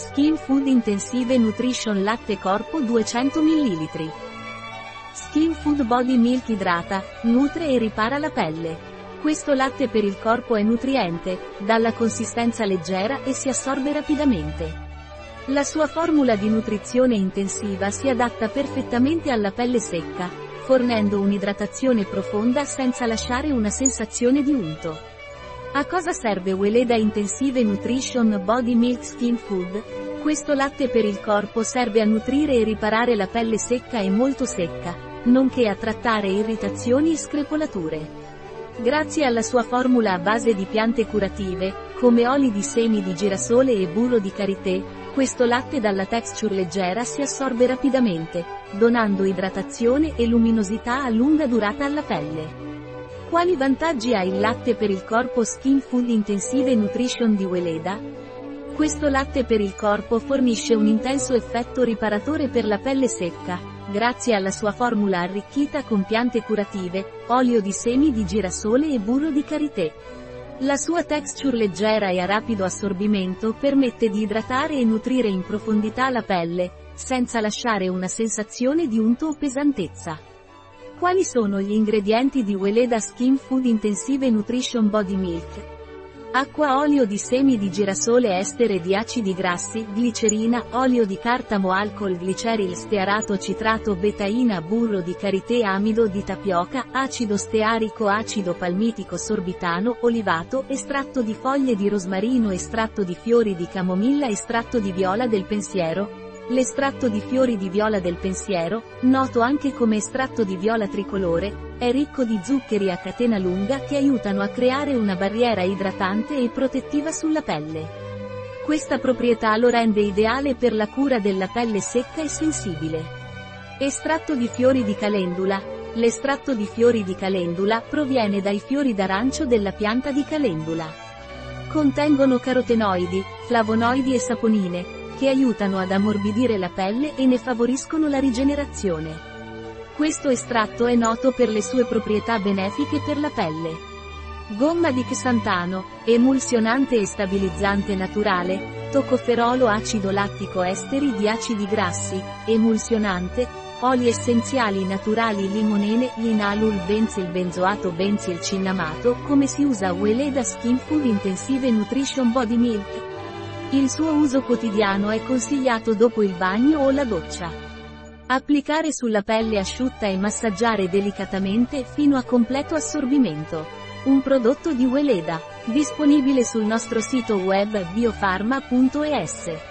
Skin Food Intensive Nutrition Latte Corpo 200 ml. Skin Food Body Milk idrata, nutre e ripara la pelle. Questo latte per il corpo è nutriente, dalla consistenza leggera e si assorbe rapidamente. La sua formula di nutrizione intensiva si adatta perfettamente alla pelle secca, fornendo un'idratazione profonda senza lasciare una sensazione di unto. A cosa serve Weleda Intensive Nutrition Body Milk Skin Food? Questo latte per il corpo serve a nutrire e riparare la pelle secca e molto secca, nonché a trattare irritazioni e screpolature. Grazie alla sua formula a base di piante curative, come oli di semi di girasole e burro di karité, questo latte dalla texture leggera si assorbe rapidamente, donando idratazione e luminosità a lunga durata alla pelle. Quali vantaggi ha il latte per il corpo Skin Food Intensive Nutrition di Weleda? Questo latte per il corpo fornisce un intenso effetto riparatore per la pelle secca, grazie alla sua formula arricchita con piante curative, olio di semi di girasole e burro di karité. La sua texture leggera e a rapido assorbimento permette di idratare e nutrire in profondità la pelle, senza lasciare una sensazione di unto o pesantezza. Quali sono gli ingredienti di Weleda Skin Food Intensive Nutrition Body Milk? Acqua olio di semi di girasole estere di acidi grassi, glicerina, olio di cartamo alcol gliceril stearato citrato betaina burro di karité amido di tapioca, acido stearico acido palmitico sorbitano olivato estratto di foglie di rosmarino estratto di fiori di camomilla estratto di viola del pensiero, L'estratto di fiori di viola del pensiero, noto anche come estratto di viola tricolore, è ricco di zuccheri a catena lunga che aiutano a creare una barriera idratante e protettiva sulla pelle. Questa proprietà lo rende ideale per la cura della pelle secca e sensibile. Estratto di fiori di calendula. L'estratto di fiori di calendula proviene dai fiori d'arancio della pianta di calendula. Contengono carotenoidi, flavonoidi e saponine, che aiutano ad ammorbidire la pelle e ne favoriscono la rigenerazione. Questo estratto è noto per le sue proprietà benefiche per la pelle. Gomma di xantano, emulsionante e stabilizzante naturale, toccoferolo acido lattico esteri di acidi grassi, emulsionante, oli essenziali naturali limonene, linalul benzil benzoato benzil cinnamato, come si usa Weleda Skin Food Intensive Nutrition Body Milk, il suo uso quotidiano è consigliato dopo il bagno o la doccia. Applicare sulla pelle asciutta e massaggiare delicatamente fino a completo assorbimento. Un prodotto di Weleda, disponibile sul nostro sito web biofarma.es.